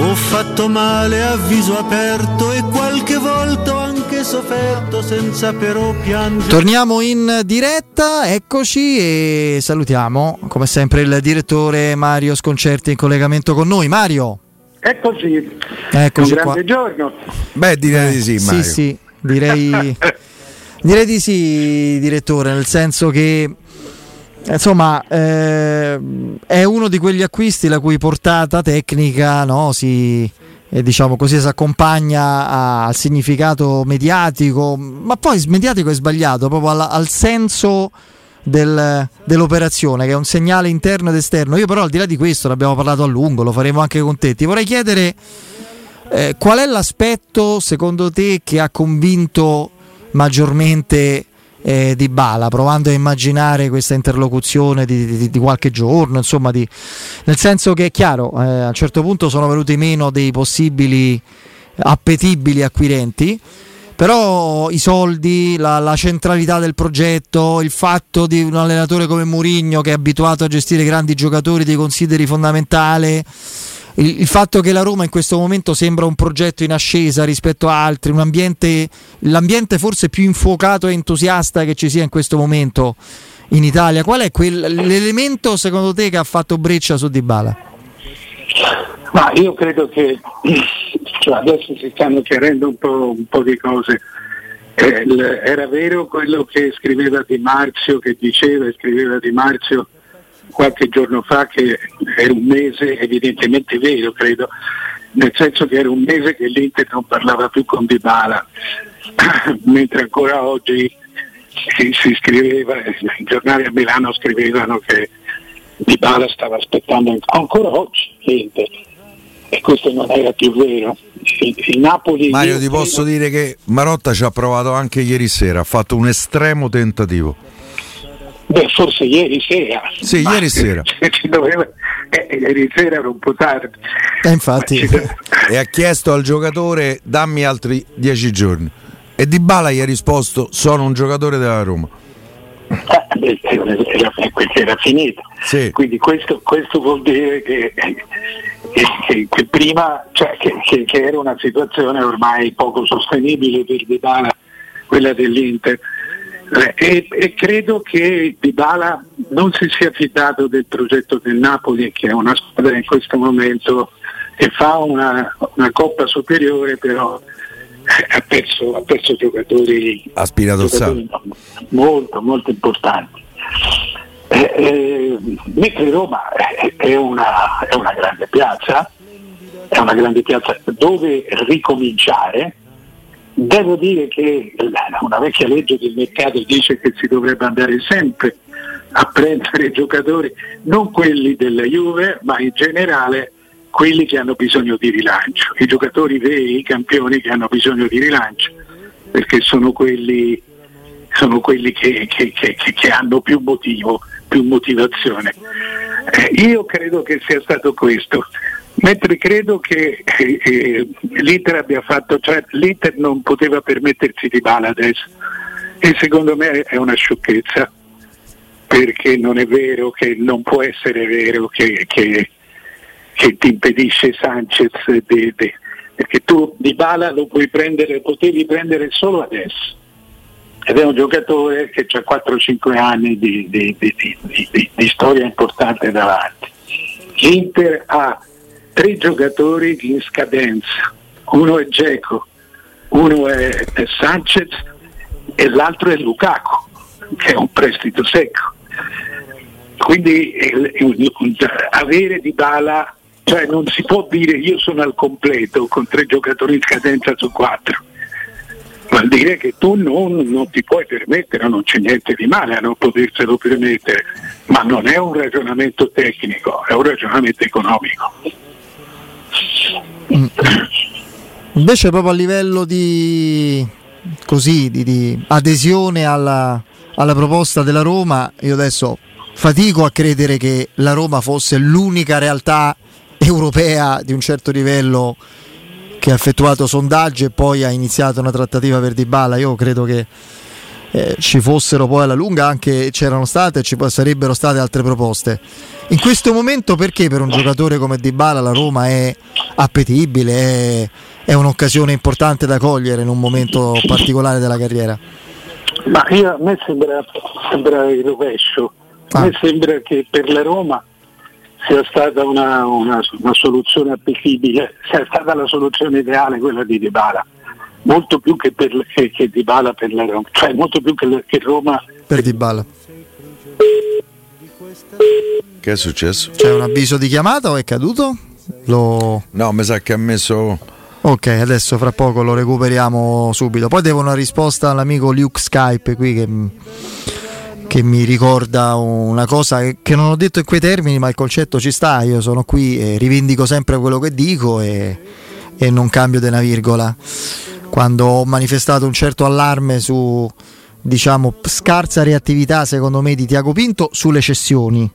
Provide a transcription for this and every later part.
Ho fatto male a viso aperto e qualche volta ho anche sofferto senza però piangere. Torniamo in diretta, eccoci e salutiamo come sempre il direttore Mario Sconcerti in collegamento con noi. Mario. Eccoci, Eccoci un qua. grande giorno. Beh, direi di sì, Sì, Mario. sì, direi, direi di sì, direttore, nel senso che insomma eh, è uno di quegli acquisti la cui portata tecnica no, si, eh, diciamo così, si accompagna al significato mediatico, ma poi mediatico è sbagliato, proprio alla- al senso del- dell'operazione, che è un segnale interno ed esterno. Io però al di là di questo, ne abbiamo parlato a lungo, lo faremo anche con te, ti vorrei chiedere eh, qual è l'aspetto secondo te che ha convinto maggiormente eh, Di Bala, provando a immaginare questa interlocuzione di, di- di qualche giorno, insomma, di- nel senso che è chiaro, eh, a un certo punto sono venuti meno dei possibili appetibili acquirenti, però i soldi, la, la centralità del progetto, il fatto di un allenatore come Mourinho che è abituato a gestire grandi giocatori, ti consideri fondamentale. Il, il fatto che la Roma in questo momento sembra un progetto in ascesa rispetto a altri, ambiente, l'ambiente forse più infuocato e entusiasta che ci sia in questo momento in Italia, qual è quel- l'elemento secondo te che ha fatto breccia su Dybala? Ma io credo che cioè, adesso si stanno chiarendo un po', un po' di cose. Eh, l- era vero quello che scriveva Di Marzio, che diceva e scriveva Di Marzio qualche giorno fa che era un mese, evidentemente vero credo, nel senso che era un mese che l'Inter non parlava più con Dybala, mentre ancora oggi si, si scriveva, i giornali a Milano scrivevano che Dybala stava aspettando ancora oggi l'Inter e questo non era più vero. Il, il Napoli Mario, io ti posso dire che Marotta ci ha provato anche ieri sera, ha fatto un estremo tentativo. Beh, forse ieri sera. Sì, Ma- ieri sera. ci doveva- eh, ieri sera era un po' tardi. Eh, infatti, ci- E ha chiesto al giocatore dammi altri dieci giorni. E Di Bala gli ha risposto sono un giocatore della Roma. Eh, beh, era, era- era finita. Sì. Quindi questo, questo vuol dire che, che- che- prima cioè, che, che- era una situazione ormai poco sostenibile per Dybala, quella dell'Inter. E, e credo che Dybala non si sia fidato del progetto del Napoli, che è una squadra in questo momento che fa una, una coppa superiore, però eh, ha perso, ha perso giocatori giocatori molto molto importanti. Eh, eh, mentre Roma è una, è una grande piazza, è una grande piazza dove ricominciare. Devo dire che una vecchia legge del mercato dice che si dovrebbe andare sempre a prendere giocatori, non quelli della Juve, ma in generale quelli che hanno bisogno di rilancio, i giocatori veri, i campioni che hanno bisogno di rilancio, perché sono quelli, sono quelli che, che- che- che- che hanno più motivo, più motivazione. Eh, io credo che sia stato questo, mentre credo che eh, eh, l'Inter abbia fatto, cioè l'Inter non poteva permettersi di bala adesso e secondo me è una sciocchezza perché non è vero che non può essere vero che, che- che ti impedisce Sanchez di- di- perché tu di bala lo puoi prendere, potevi prendere solo adesso ed è un giocatore che ha 4-5 anni di- di- di storia importante davanti. L'Inter ha tre giocatori in scadenza, uno è Geco, uno è, Sanchez e l'altro è Lukaku, che è un prestito secco. Quindi avere di bala, cioè non si può dire io sono al completo con tre giocatori in scadenza su quattro vuol dire che tu non, non, ti puoi permettere, non c'è niente di male a non poterselo permettere, ma non è un ragionamento tecnico, è un ragionamento economico. Mm. Invece proprio a livello di, così, di, di adesione alla, alla proposta della Roma, io adesso fatico a credere che la Roma fosse l'unica realtà europea di un certo livello che ha effettuato sondaggi e poi ha iniziato una trattativa per Dybala. Io credo che eh, ci fossero poi alla lunga anche c'erano state e ci sarebbero state altre proposte. In questo momento perché per un giocatore come Dybala la Roma è appetibile, è, è un'occasione importante da cogliere in un momento particolare della carriera? Ma io, a me sembra, sembra il rovescio. A me ah. sembra che per la Roma sia stata una, una, una soluzione appetibile, sia stata la soluzione ideale quella di Dybala, molto più che, per, che, che Dybala per la Roma, cioè molto più che, che Roma per Dybala. Che è successo? C'è un avviso di chiamata o è caduto? Lo... No, mi sa che ha messo. Ok, adesso fra poco lo recuperiamo subito. Poi devo una risposta all'amico Luke Skype qui che che mi ricorda una cosa che non ho detto in quei termini, ma il concetto ci sta. Io sono qui e rivendico sempre quello che dico e, e non cambio di una virgola. Quando ho manifestato un certo allarme su diciamo scarsa reattività secondo me di Tiago Pinto sulle cessioni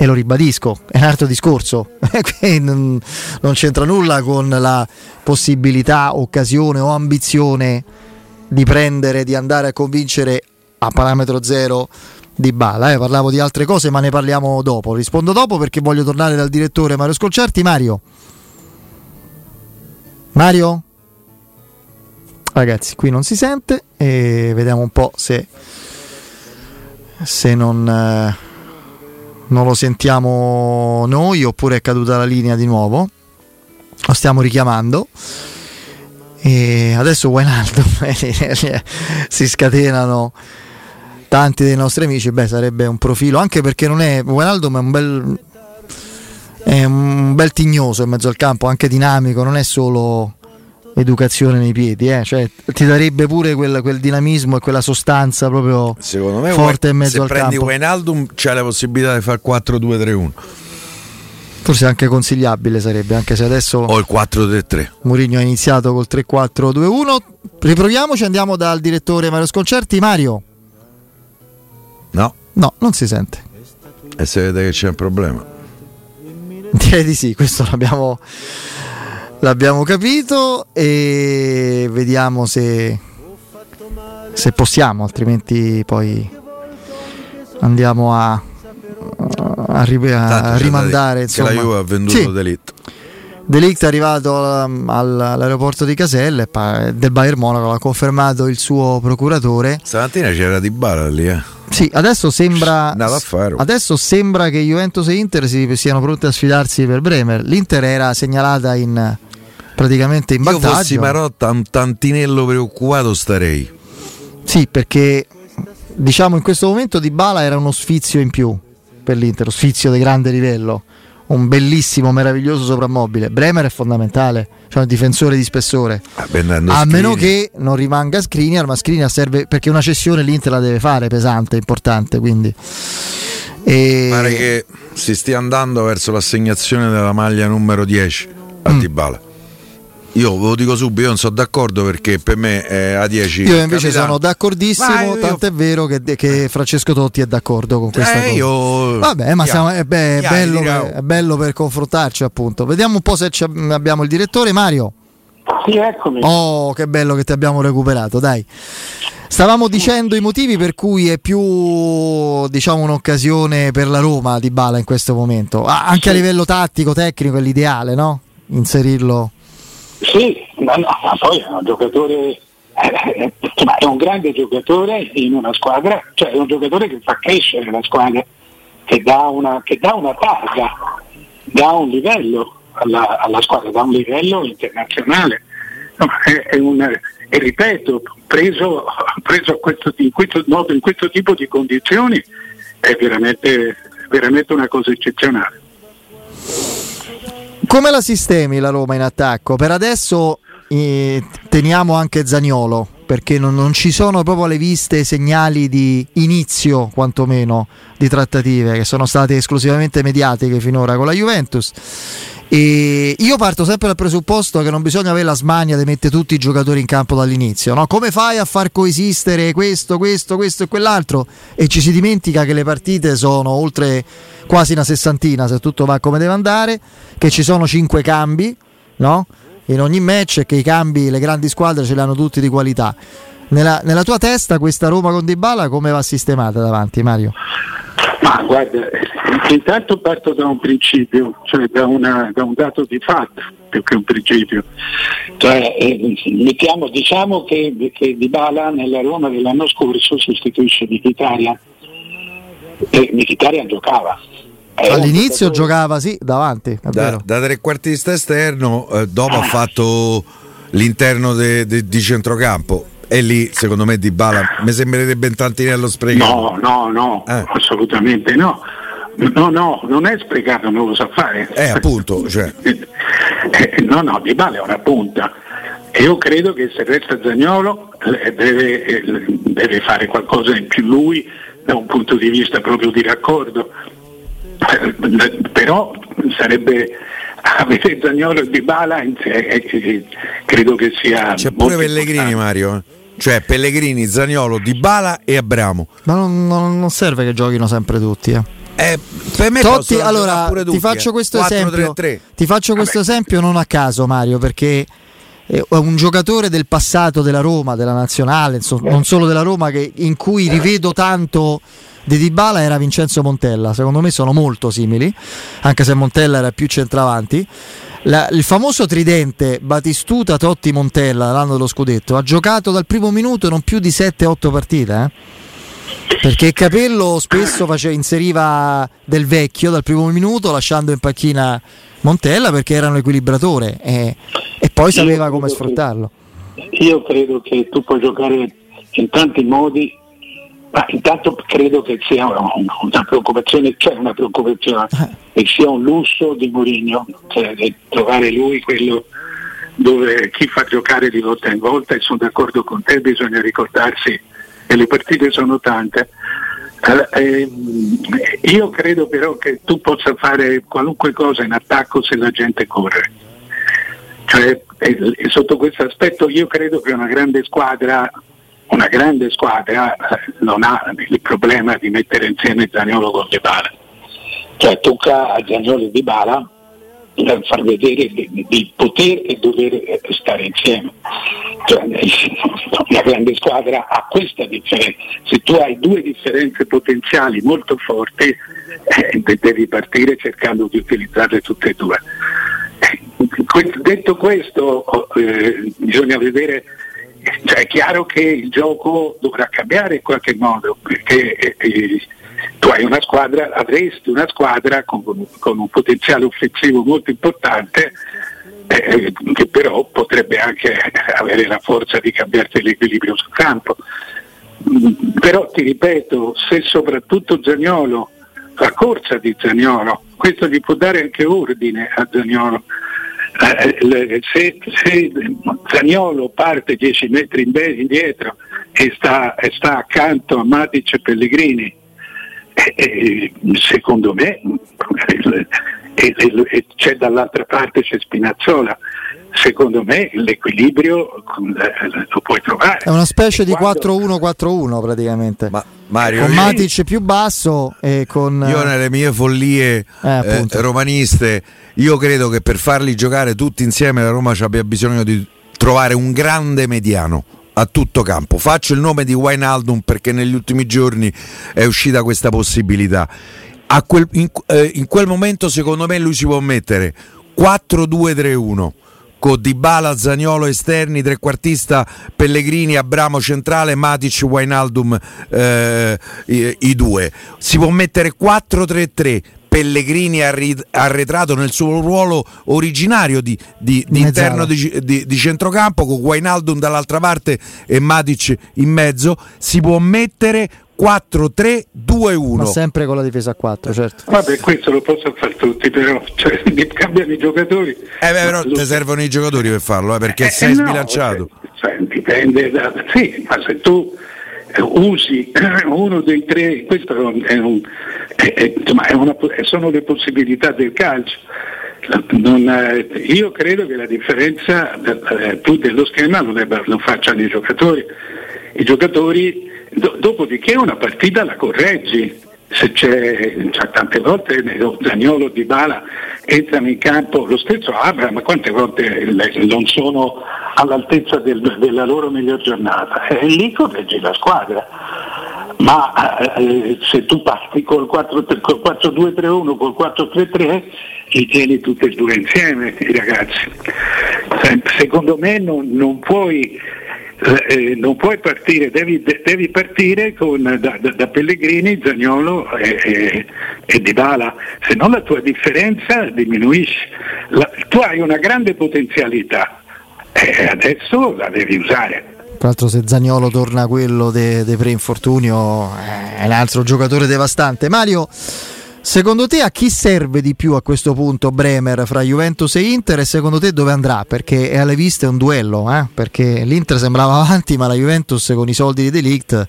e lo ribadisco, è un altro discorso, non, non c'entra nulla con la possibilità, occasione o ambizione di prendere, di andare a convincere a parametro zero di Bala. Eh, parlavo di altre cose, ma ne parliamo dopo. Rispondo dopo perché voglio tornare dal direttore Mario Scolcerti. Mario. Mario? Ragazzi, qui non si sente e vediamo un po' se, se non, eh, non lo sentiamo noi oppure è caduta la linea di nuovo. Lo stiamo richiamando. E adesso Wijnaldum si scatenano tanti dei nostri amici, beh, sarebbe un profilo, anche perché non è Wijnaldum è un bel è un bel tignoso in mezzo al campo, anche dinamico, non è solo educazione nei piedi, eh? cioè, ti darebbe pure quel, quel, dinamismo e quella sostanza proprio Secondo me, forte in mezzo al campo. Se prendi Wijnaldum c'è la possibilità di fare 4-2-3-1. Forse anche consigliabile sarebbe, anche se adesso o il 4-3-3. Mourinho ha iniziato col 3-4-2-1. Riproviamoci, andiamo dal direttore Mario Sconcerti. Mario. No. No, non si sente. E si vede che c'è un problema. Direi di sì, questo l'abbiamo, l'abbiamo capito e vediamo se, se possiamo, altrimenti poi andiamo a, a, a rimandare. Insomma. la Juve ha venduto sì. Delict. Delict è arrivato all'aeroporto di Caselle del Bayern Monaco, l'ha confermato il suo procuratore. Stamattina c'era di Bala lì, eh. Sì, adesso sembra, adesso sembra che Juventus e Inter si, siano pronti a sfidarsi per Bremer. L'Inter era segnalata in, praticamente in vantaggio. Io fossi Marotta un tantinello preoccupato starei. Sì, perché diciamo in questo momento Di Bala era uno sfizio in più per l'Inter, uno sfizio di grande livello un bellissimo, meraviglioso soprammobile. Bremer è fondamentale, cioè un difensore di spessore. Ah, a meno che non rimanga Skriniar, ma Skriniar serve perché una cessione l'Inter la deve fare pesante, importante. Quindi. E... Pare che si stia andando verso l'assegnazione della maglia numero 10 a mm. Dybala. Io ve lo dico subito, io non sono d'accordo perché per me è a 10. Io invece capitano. sono d'accordissimo, Vai, tanto io... è vero che, che, Francesco Totti è d'accordo con questa eh, cosa. Io... Vabbè, ma siamo, è, beh, è, bello per, è, bello per, confrontarci appunto. Vediamo un po' se abbiamo il direttore Mario. Sì, eccomi. Oh, che bello che ti abbiamo recuperato, dai. Stavamo dicendo i motivi per cui è più diciamo, un'occasione per la Roma di Bala in questo momento. Anche sì. a livello tattico, tecnico è l'ideale, no? Inserirlo. Sì, ma, no, ma poi è un giocatore, eh, è un grande giocatore in una squadra, cioè è un giocatore che fa crescere la squadra, che dà una, che dà una targa, dà un livello alla, alla, squadra, dà un livello internazionale. è, è una, e ripeto, preso, preso questo, in, questo, in questo tipo di condizioni è veramente, veramente una cosa eccezionale. Come la sistemi la Roma in attacco? Per adesso eh, teniamo anche Zaniolo perché non, non, ci sono proprio alle viste segnali di inizio quantomeno di trattative che sono state esclusivamente mediatiche finora con la Juventus e io parto sempre dal presupposto che non bisogna avere la smania di mettere tutti i giocatori in campo dall'inizio. No? Come fai a far coesistere questo, questo, questo e quell'altro? E ci si dimentica che le partite sono oltre quasi una sessantina, se tutto va come deve andare, che ci sono cinque cambi no? In ogni match e che i cambi, le grandi squadre ce li hanno tutti di qualità. Nella, nella tua testa questa Roma con Dybala come va sistemata davanti Mario? Ma guarda, intanto parto da un principio, cioè da, una, da un dato di fatto più che un principio. Cioè, eh, mettiamo, diciamo che, che Dybala nella Roma dell'anno scorso sostituisce Mkhitaryan e Mkhitaryan giocava. Era All'inizio giocava sì, davanti. Da, da, trequartista esterno, eh, dopo ah. ha fatto l'interno de, de, di centrocampo e lì secondo me Di Bala mi sembrerebbe un tantinello sprecato. No, no, no, eh. assolutamente no. No, no, non è sprecato, non lo sa fare. Eh, appunto. Cioè. Eh, no, no, Di Bala è una punta. E io credo che se resta Zagnolo eh, deve, eh, deve fare qualcosa in più lui da un punto di vista proprio di raccordo. Però sarebbe avere Zagnolo e Di Bala credo che sia. C'è pure Pellegrini, importante. Mario. Cioè Pellegrini, Zagnolo, Dybala e Abramo. Ma non, non, non serve che giochino sempre tutti, eh. Eh, per me Totti, allora ti faccio questo 4, esempio. 3, 3. Ti faccio questo Vabbè. esempio non a caso, Mario, perché è un giocatore del passato della Roma, della nazionale, insomma, non solo della Roma, che, in cui rivedo tanto di Dybala era Vincenzo Montella. Secondo me sono molto simili, anche se Montella era più centravanti. La, il famoso tridente Batistuta Totti Montella l'anno dello scudetto ha giocato dal primo minuto non più di 7-8 partite eh? Perché Capello spesso faceva, inseriva del vecchio dal primo minuto lasciando in panchina Montella perché era un equilibratore e, e poi sapeva come sfruttarlo. Io credo che tu puoi giocare in tanti modi ma intanto credo che sia una preoccupazione, c'è una preoccupazione e sia un lusso di Mourinho, cioè trovare lui quello dove chi fa giocare di volta in volta e sono d'accordo con te, bisogna ricordarsi che le partite sono tante. Eh, io credo però che tu possa fare qualunque cosa in attacco se la gente corre. Cioè, eh, sotto questo aspetto io credo che una grande squadra una grande squadra eh, non ha il problema di mettere insieme Zaniolo con Dybala. Cioè tocca a Zaniolo e Dybala far vedere di, poter e dover stare insieme. Cioè, una grande squadra ha questa differenza. Se tu hai due differenze potenziali molto forti, eh, devi partire cercando di utilizzarle tutte e due. Eh, detto questo, eh, bisogna vedere cioè, è chiaro che il gioco dovrà cambiare in qualche modo, perché eh, eh, tu hai una squadra, avresti una squadra con, con un potenziale offensivo molto importante, eh, che però potrebbe anche avere la forza di cambiarti l'equilibrio sul campo. Mm, però ti ripeto, se soprattutto Zagnolo, la corsa di Zagnolo, questo gli può dare anche ordine a Zagnolo, eh, se, se Zagnolo parte 10 metri indietro e sta, e sta accanto a Matic e Pellegrini, eh, eh secondo me c'è dall'altra parte c'è Spinazzola secondo me l'equilibrio eh, lo puoi trovare. È una specie di 4-1-4-1 praticamente. Ma Mario, con Matic più basso e con... Io nelle mie follie eh, eh, romaniste, io credo che per farli giocare tutti insieme la Roma abbia bisogno di trovare un grande mediano a tutto campo. Faccio il nome di Wijnaldum perché negli ultimi giorni è uscita questa possibilità. Quel, in, eh, in quel momento secondo me lui si può mettere 4-2-3-1 con Dybala, Zagnolo esterni, trequartista Pellegrini, Abramo centrale, Matic, Wijnaldum eh, i, i, due. Si può mettere 4-3-3 Pellegrini arretrato nel suo ruolo originario di, di, di interno di, di, centrocampo con Guainaldum dall'altra parte e Matic in mezzo. Si può mettere 4-3-2-1 ma sempre con la difesa a 4 certo. Vabbè questo lo possono fare tutti però cioè, cambiano i giocatori. Eh beh, però ti servono i giocatori per farlo eh, perché eh, sei no, sbilanciato. cioè, dipende da sì ma se tu usi uno dei tre, questo è un, è, è, insomma, una, sono le possibilità del calcio. Non, io credo che la differenza eh, più dello schema lo, debba, lo facciano i giocatori. I giocatori, do, dopodiché una partita la correggi, se c'è, cioè, tante volte Zagnolo di Bala entrano in campo, lo stesso Abra, ma quante volte non sono all'altezza del, della loro miglior giornata? E lì correggi la squadra. Ma eh, se tu parti col 4-2-3-1, col 4-3-3, li tieni tutti e due insieme i ragazzi. Secondo me non, non puoi eh, non puoi partire, devi, devi partire con, da, da, Pellegrini, Zagnolo e, e, e Dybala, se no la tua differenza diminuisce. La, tu hai una grande potenzialità e adesso la devi usare. Tra l'altro se Zagnolo torna quello de, de pre-infortunio è un altro giocatore devastante. Mario, Secondo te a chi serve di più a questo punto Bremer fra Juventus e Inter e secondo te dove andrà? Perché è alle viste un duello, eh? perché l'Inter sembrava avanti ma la Juventus con i soldi di Delict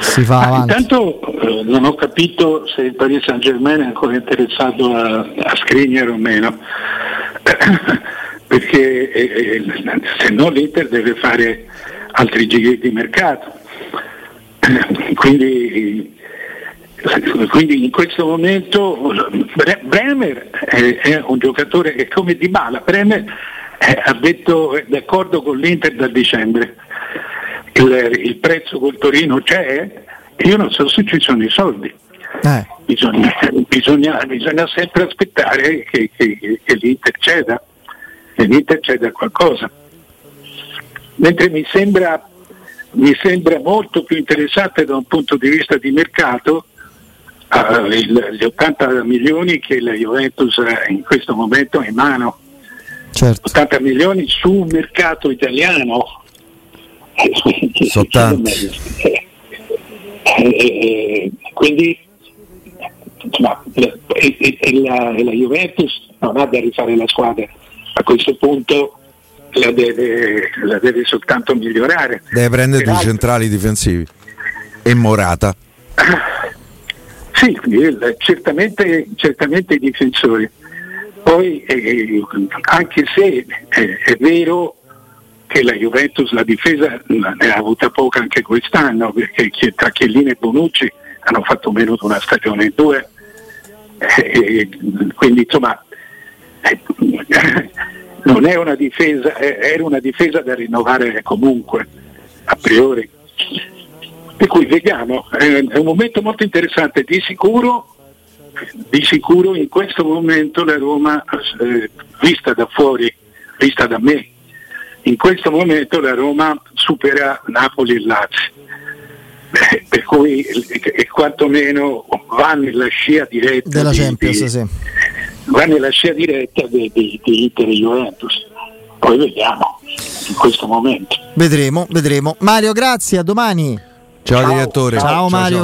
si fa avanti. Intanto eh, non ho capito se il Paris Saint Germain è ancora interessato a, a o meno, perché eh, eh, se no l'Inter deve fare altri giri di mercato. Quindi quindi in questo momento Bremer è, un giocatore che come Di Bala, Bremer ha detto è d'accordo con l'Inter da dicembre, il, il prezzo col Torino c'è, io non so se ci sono i soldi. Eh. Bisogna, bisogna, bisogna, sempre aspettare che, che, che l'Inter ceda, l'Inter ceda qualcosa. Mentre mi sembra, mi sembra molto più interessante da un punto di vista di mercato uh, il, gli 80 milioni che la Juventus in questo momento ha in mano. Certo. 80 milioni sul mercato italiano. Sono tanti. Eh, eh, quindi insomma, e, e, la, e la Juventus non ha da rifare la squadra. A questo punto la deve, la deve, soltanto migliorare. Deve prendere due centrali difensivi e Morata. Sì, certamente, certamente i difensori. Poi eh, anche se eh, è vero che la Juventus la difesa ne ha avuta poca anche quest'anno, perché tra Chiellini e Bonucci hanno fatto meno di una stagione in due. Eh, quindi insomma non è una difesa, era una difesa da rinnovare comunque, a priori. Per cui vediamo, è un momento molto interessante, di sicuro, di sicuro in questo momento la Roma, eh, vista da fuori, vista da me, in questo momento la Roma supera Napoli e Lazio. Eh, per cui eh, quantomeno va nella scia diretta della di, Champions, di, sì. Va nella scia diretta di, di, di Inter e Juventus. Poi vediamo in questo momento. Vedremo, vedremo. Mario, grazie, a domani. Ciao, ciao direttore. Ciao, ciao Mario. Ciao.